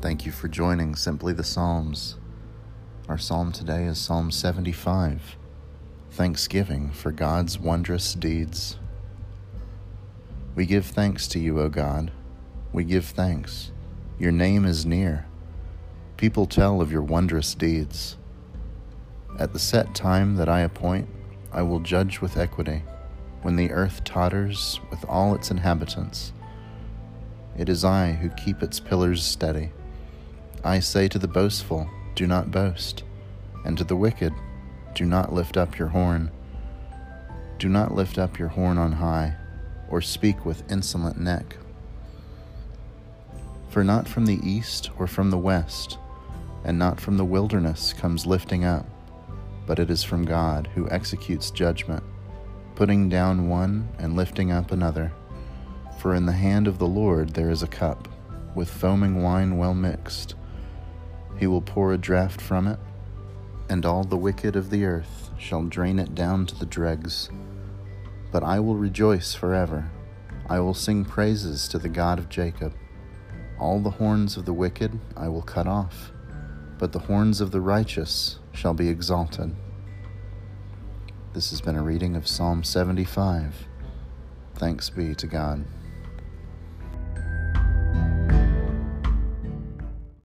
Thank you for joining Simply the Psalms. Our psalm today is Psalm 75 Thanksgiving for God's Wondrous Deeds. We give thanks to you, O God. We give thanks. Your name is near. People tell of your wondrous deeds. At the set time that I appoint, I will judge with equity, when the earth totters with all its inhabitants. It is I who keep its pillars steady. I say to the boastful, Do not boast, and to the wicked, Do not lift up your horn. Do not lift up your horn on high, or speak with insolent neck. For not from the east or from the west, and not from the wilderness comes lifting up, but it is from God who executes judgment, putting down one and lifting up another. For in the hand of the Lord there is a cup, with foaming wine well mixed. He will pour a draught from it, and all the wicked of the earth shall drain it down to the dregs. But I will rejoice forever. I will sing praises to the God of Jacob. All the horns of the wicked I will cut off, but the horns of the righteous shall be exalted. This has been a reading of Psalm 75. Thanks be to God.